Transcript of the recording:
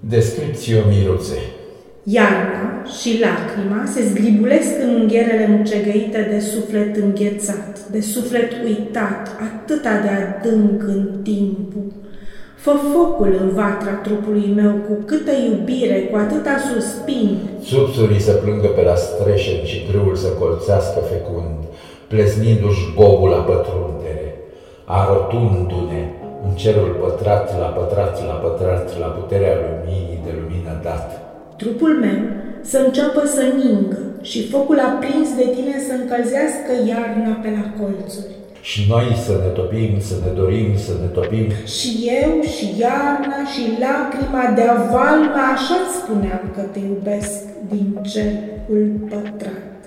Descripție miruțe. Iarna și lacrima se zglibulesc în unghierele mucegăite de suflet înghețat, de suflet uitat, atâta de adânc în timpul. Fă focul în vatra trupului meu cu câtă iubire, cu atâta suspin. Subsurii să plângă pe la streșen și grâul să colțească fecund, pleznindu-și bobul la pătrundere, arătundu-ne în cerul pătrat la pătrat la pătrat la puterea luminii de lumină dat. Trupul meu să înceapă să ningă și focul aprins de tine să încălzească iarna pe la colțuri. Și noi să ne topim, să ne dorim, să ne topim. Și eu, și iarna, și lacrima de-a valma, așa-ți spuneam că te iubesc din cerul pătrat.